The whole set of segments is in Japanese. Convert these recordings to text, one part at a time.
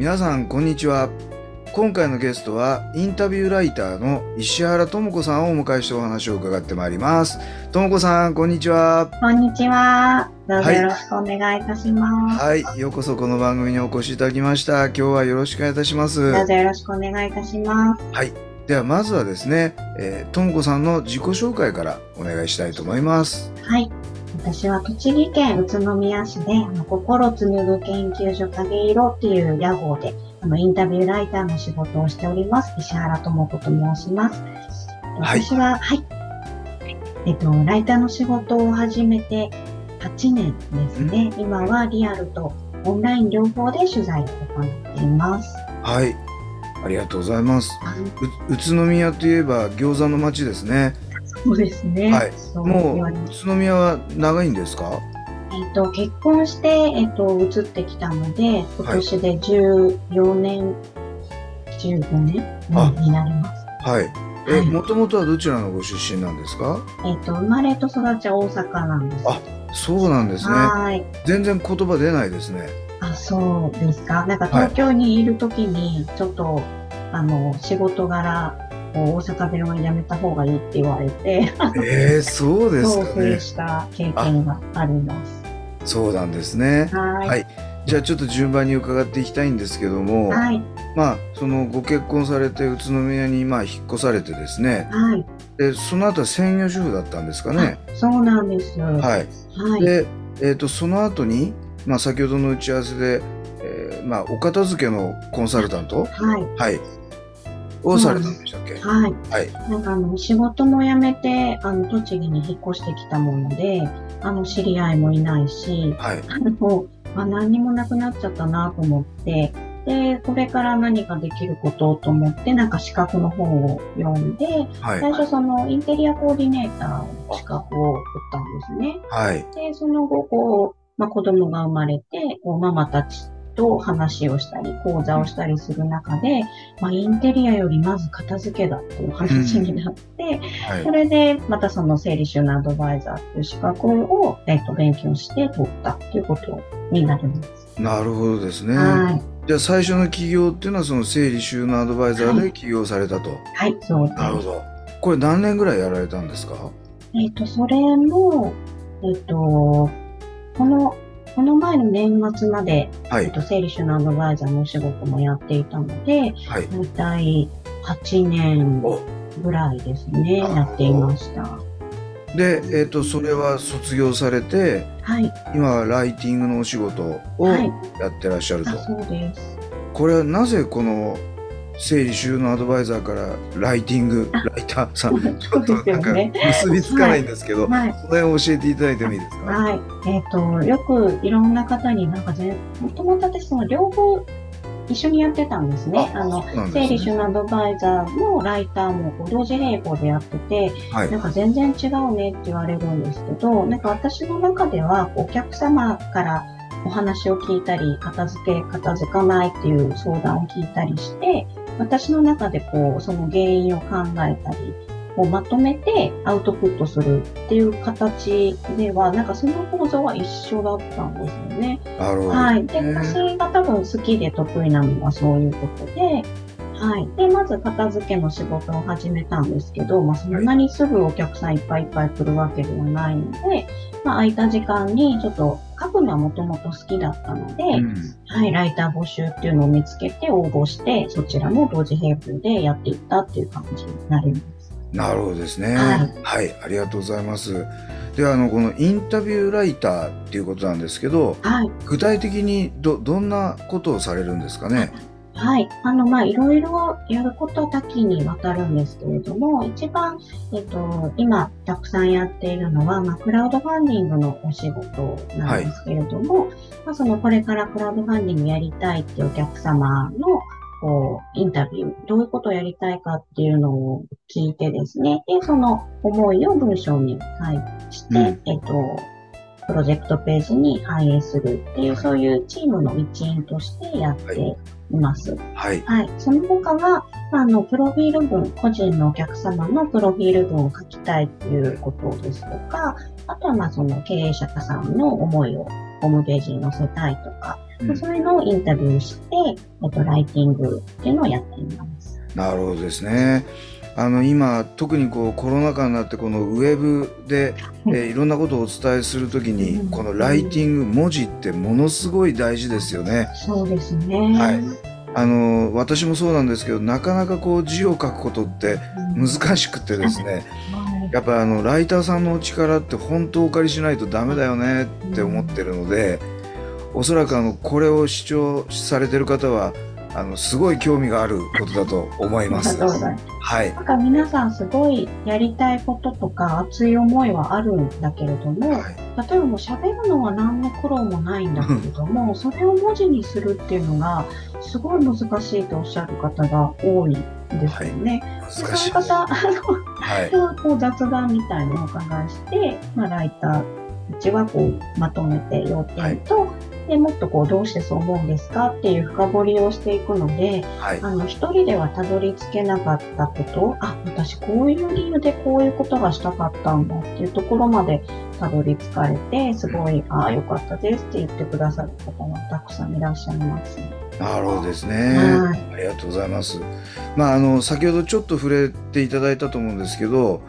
皆さんこんにちは。今回のゲストはインタビューライターの石原智子さんをお迎えしてお話を伺ってまいります。智子さんこんにちは。こんにちは。どうぞよろしくお願いいたします。はい。ようこそこの番組にお越しいただきました。今日はよろしくお願いいたします。どうぞよろしくお願いいたします。はい。ではまずはですね、えー、智子さんの自己紹介からお願いしたいと思います。はい。私は栃木県宇都宮市で、あの心紡ぐ研究所影色っていう屋号で、あの、インタビューライターの仕事をしております。石原智子と申します。はい私は、はい。えっと、ライターの仕事を始めて8年ですね。今はリアルとオンライン両方で取材を行っています。はいありがとうございますう宇都宮といえば餃子の街ですねそうですね。はい。もう宇都宮は長いんですか？えっと、結婚して、えっと、移ってきたので、今年で14年、15年あ。になります。はい。えはい。もともとはどちらのご出身なんですか？えっと、生まれと育ちは大阪なんです。あそうなんですね。はい。全然言葉出ないですね。あ、そうですか？なんかはい。東京にいるときに、ちょっと、あの、仕事柄、大阪弁をやめた方がいいって言われて、えー、そうです そうかねした経験があります。そうなんですねはい。はいじゃあちょっと順番に伺っていきたいんですけども、はい。まあそのご結婚されて宇都宮にまあ引っ越されてですねはい。でその後は専業主婦だったんですかねそうなんです。ははいい。で、えー、とその後に、まあ、先ほどの打ち合わせで、えーまあ、お片付けのコンサルタント、はい。はい、をされたんでけ、はい。はい。なんかあの、仕事も辞めて、あの、栃木に引っ越してきたもので、あの、知り合いもいないし、はい。あの、まあ、何にもなくなっちゃったなと思って、で、これから何かできることと思って、なんか資格の本を読んで、はい。最初そのインテリアコーディネーターの資格を取ったんですね。はい。で、その後、こう、まあ、子供が生まれて、こう、ママたちと話をしたり、講座をしたりする中で、まあ、インテリアよりまず片付けだっていう話になって、はいそれで、またその整理収納アドバイザーっていう資格を、えっと、勉強して取ったっていうことになります。なるほどですね、はい。じゃあ最初の起業っていうのはその整理収納アドバイザーで起業されたと、はい、そうです。なるほどこれ何年ぐらいやられたんですか？えっと、それも、えっと、この、この前の年末まで、はい。えっと、整理収納アドバイザーのお仕事もやっていたので、はい。大体8年おぐらいですね、やっていました。で、えー、とそれは卒業されてはい、今はライティングのお仕事をはい。やってらっしゃると、あ、そうです。これはなぜこの整理収納アドバイザーからライティングライターさんちょっとなんか結びつかないんですけど、はい。その辺を教えていただいてもいいですか？はい。えっ、と、よくいろんな方になんか全、もともと私その両方一緒にやってたんですね。あの、ね整理収納アドバイザーもライターも同時並行でやってて、はいなんか全然違うねって言われるんですけど、なんか私の中ではお客様からお話を聞いたり、片付け、片付かないっていう相談を聞いたりして、私の中でこう、その原因を考えたり、こうまとめてアウトプットするっていう形では、なんかその構造は一緒だったんですよね。なるほど、はい。で、ね私が多分好きで得意なのはそういうことで、はい。で、まず片付けの仕事を始めたんですけど、まあそんなにすぐお客さんいっぱいいっぱい来るわけではないので、まあ空いた時間にちょっと書くのはもともと好きだったので、うんはい、ライター募集っていうのを見つけて応募して、そちらも同時並行でやっていったっていう感じになります。なるほどですね。はいはい、ありがとうございます。ではあのこのインタビューライターっていうことなんですけど、はい。具体的にどどんなことをされるんですかね？はい。あの、まあ、いろいろやること多岐にわたるんですけれども、一番、えっと、今、たくさんやっているのは、まあ、クラウドファンディングのお仕事なんですけれども、まあ、その、これからクラウドファンディングやりたいっていうお客様の、こう、インタビュー、どういうことをやりたいかっていうのを聞いてですね、で、その思いを文章に書して、うん。えっと、プロジェクトページに反映するっていう、そういうチームの一員としてやっています。はい。はい。その他は、あの、プロフィール文、個人のお客様のプロフィール文を書きたいっていうことですとか、あとは、まあ、その経営者さんの思いをホームページに載せたいとか、うんそういうのをインタビューして、えっと、ライティングっていうのをやっています。なるほどですね。あの今特にこうコロナ禍になってこのウェブで、えーいろんなことをお伝えするときにうん。このライティング文字ってものすごい大事ですよね。そうですね。はい。あの私もそうなんですけどなかなかこう字を書くことってうん。難しくてですねはいやっぱあのライターさんのお力って本当お借りしないとダメだよねって思ってるのでおそらくあのこれを視聴されてる方はあのすごい興味があることだと思います。はい。なんか皆さんすごいやりたいこととか熱い思いはあるんだけれども、はい例えばもう喋るのは何の苦労もないんだけれども、それを文字にするっていうのがすごい難しいとおっしゃる方が多いんですよね。で難しい。そういう方、あはい。の、こう雑談みたいのをお伺いして、まあ、ライターうちはこうまとめて要点と、でもっとこうどうしてそう思うんですかっていう深掘りをしていくので、はい。あの、一人ではたどり着けなかったこと、あ、私こういう理由でこういうことがしたかったんだっていうところまでたどり着かれて、すごい、ああ、よかったですって言ってくださる方がたくさんいらっしゃいます。なるほどですね。はいありがとうございます。まああの先ほどちょっと触れていただいたと思うんですけど、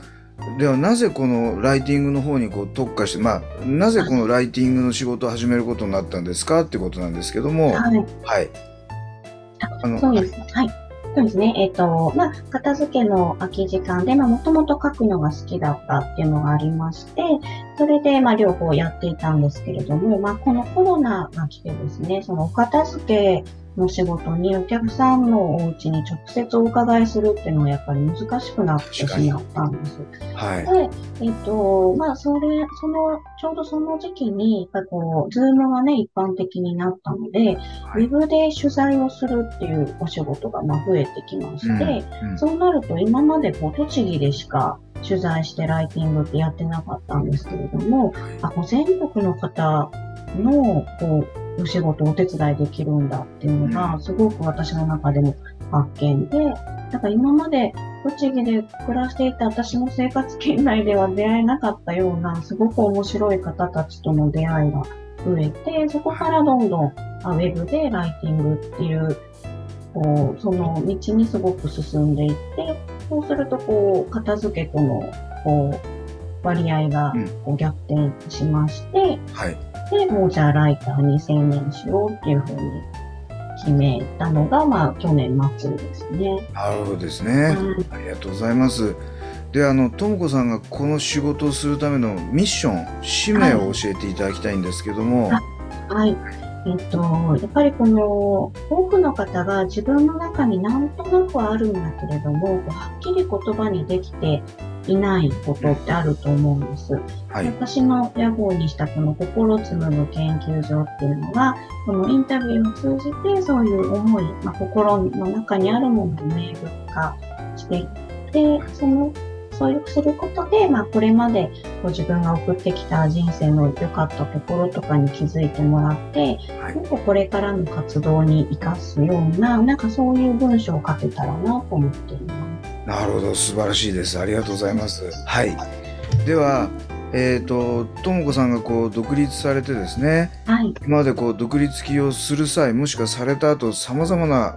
ではなぜこのライティングの方にこう特化して、まあなぜこのライティングの仕事を始めることになったんですかってことなんですけども、はい。はい。あのそうです。はい。そうですね。えっ、と、まあ、片付けの空き時間で、まあ、もともと書くのが好きだったっていうのがありまして、それで、まあ、両方やっていたんですけれども、まあ、このコロナが来てですね、そのお片付けの仕事にお客さんのお家に直接お伺いするっていうのはやっぱり難しくなってしまったんです。はい。で、えっと、まあ、それ、その、ちょうどその時期に、やっぱりこう、ズームがね、一般的になったので、はいウェブで取材をするっていうお仕事がまあ増えてきまして、うんそうなると今までこう栃木でしか取材してライティングってやってなかったんですけれども、あ全国の方のこうお仕事お手伝いできるんだっていうのがすごく私の中でも発見で、だから今まで栃木で暮らしていた私の生活圏内では出会えなかったようなすごく面白い方たちとの出会いが増えて、そこからどんどんあウェブでライティングっていう、こう、その道にすごく進んでいって、そうすると、こう、片付けとの、こう、割合がうんこう逆転しまして、はい。で、もうじゃあライターに専念しようっていうふうに決めたのが、まあ、去年末ですね。なるほどですね。はいありがとうございます。で、あの、ともこさんがこの仕事をするためのミッション、使命を教えていただきたいんですけども、ははい。えっと、やっぱりこの、多くの方が自分の中になんとなくはあるんだけれども、はっきり言葉にできていないことってあると思うんです。はい。私の屋号にしたこの心紡ぐ研究所っていうのは、このインタビューを通じてそういう思い、まあ、心の中にあるものを明文化していって、その、そういうすることで、まあ、これまでこう自分が送ってきた人生の良かったところとかに気づいてもらって、はいなんかこれからの活動に生かすような、なんかそういう文章を書けたらなと思っています。なるほど、素晴らしいです。ありがとうございます。はい。では、えっ、と、ともこさんがこう独立されてですね、はい。今までこう独立起業する際、もしくはされた後、様々な、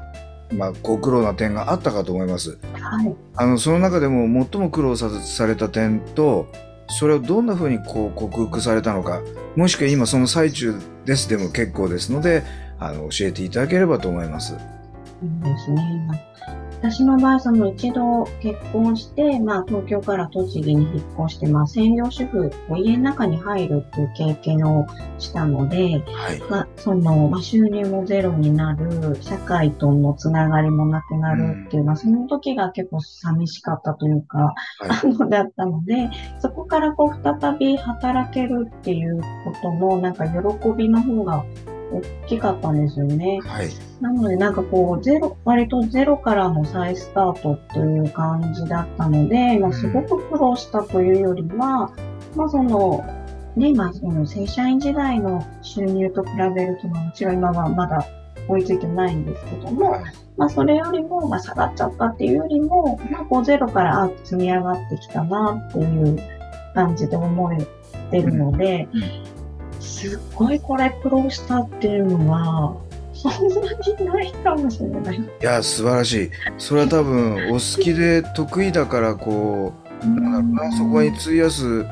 まあ、ご苦労な点があったかと思います。はい。あの、その中でも最も苦労さされた点と、それをどんな風にこう克服されたのか、もしくは今その最中ですでも結構ですので、あの、教えていただければと思います。そうですね。私の場合、その一度結婚して、まあ東京から栃木に引っ越して、まあ専業主婦、家の中に入るっていう経験をしたので、はい。まあその、まあ、収入もゼロになる、社会とのつながりもなくなるっていう、まあその時が結構寂しかったというか、はいあの、だったので、そこからこう再び働けるっていうことのなんか喜びの方が大きかったんですよね。はい。なので、なんかこう、ゼロ、割とゼロからの再スタートっていう感じだったので、まあ、すごく苦労したというよりは、まあ、その、ね、まあ、その正社員時代の収入と比べると、まあもちろん今はまだ追いついてないんですけども、はいまあ、それよりも、まあ、下がっちゃったっていうよりも、まあ、こう、ゼロから、あ、積み上がってきたなっていう感じで思えてるので、うんすっごいこれ苦労したっていうのは、そんなにないかもしれない。いや、素晴らしい。それは多分、お好きで得意だから、こう、なんだろうな、そこに費やす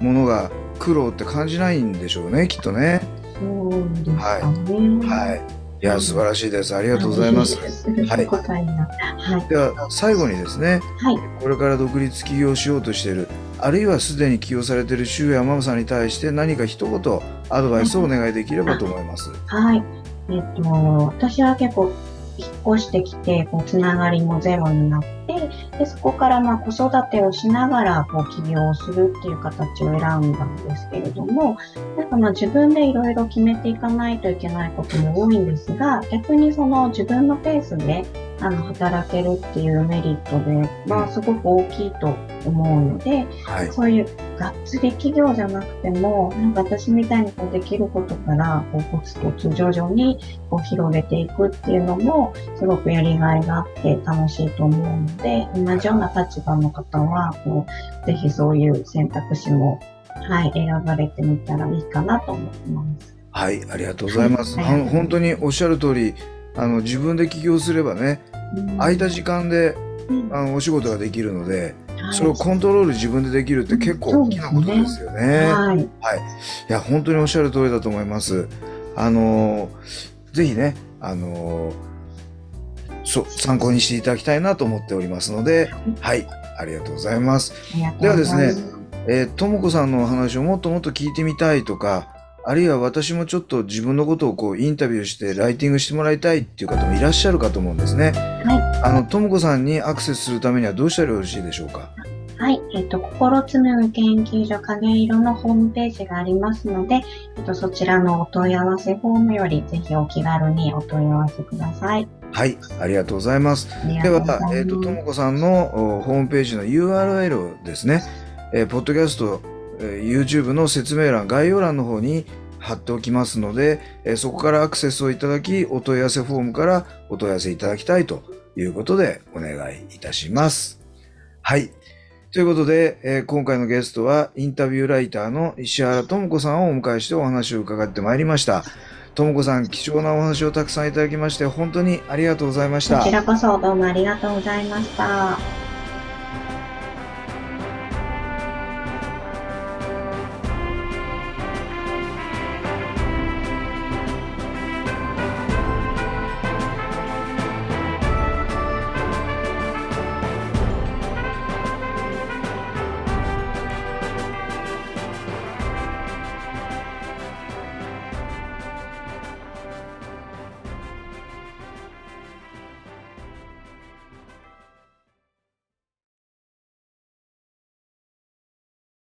ものが苦労って感じないんでしょうね、きっとね。そうですかね。はい。いや、素晴らしいです。ありがとうございます。はい。では、最後にですね、はい。これから独立起業しようとしている、あるいはすでに起業されている周やママさんに対して何か一言アドバイスをお願いできればと思います。はい。えっと、私は結構、引っ越してきて、こう、つながりもゼロになって、で、そこからまあ子育てをしながら、こう、起業をするっていう形を選んだんですけれども、なんかまあ自分でいろいろ決めていかないといけないことも多いんですが、逆にその自分のペースで、あの、働けるっていうメリットで、まあすごく大きいと思うので、はい。そういうがっつり企業じゃなくても、なんか私みたいにこうできることから、こうコツコツ徐々にこう広げていくっていうのも、すごくやりがいがあって楽しいと思うので、同じような立場の方は、こう、ぜひそういう選択肢も、はい、選ばれてみたらいいかなと思ってます。はい、ありがとうございます。はい本当におっしゃる通り、あの自分で起業すればね、空いた時間でうんあのお仕事ができるので、はいそれをコントロール自分でできるって結構大きなことですよね。はい。いや、本当におっしゃる通りだと思います。あのーぜひね、あのーそう、参考にしていただきたいなと思っておりますので、はい、ありがとうございます。ありがとうございます。えーともこさんのお話をもっともっと聞いてみたいとか、あるいは私もちょっと自分のことをこうインタビューしてライティングしてもらいたいっていう方もいらっしゃるかと思うんですね。はあの、ともこさんにアクセスするためにはどうしたらよろしいでしょうか？はい。えっと、心紡ぐ研究所影色のホームページがありますので、えっと、そちらのお問い合わせフォームより、ぜひお気軽にお問い合わせください。はい、ありがとうございます。ありがでは。えっ、と、ともこさんのおホームページの URL をですね、えーポッドキャスト、えー YouTube の説明欄、概要欄の方に貼っておきますので、えそこからアクセスをいただき、お問い合わせフォームからお問い合わせいただきたいということでお願いいたします。はい。ということで、えー今回のゲストはインタビューライターの石原智子さんをお迎えしてお話を伺ってまいりました。智子さん、貴重なお話をたくさんいただきまして、本当にありがとうございました。こちらこそどうもありがとうございました。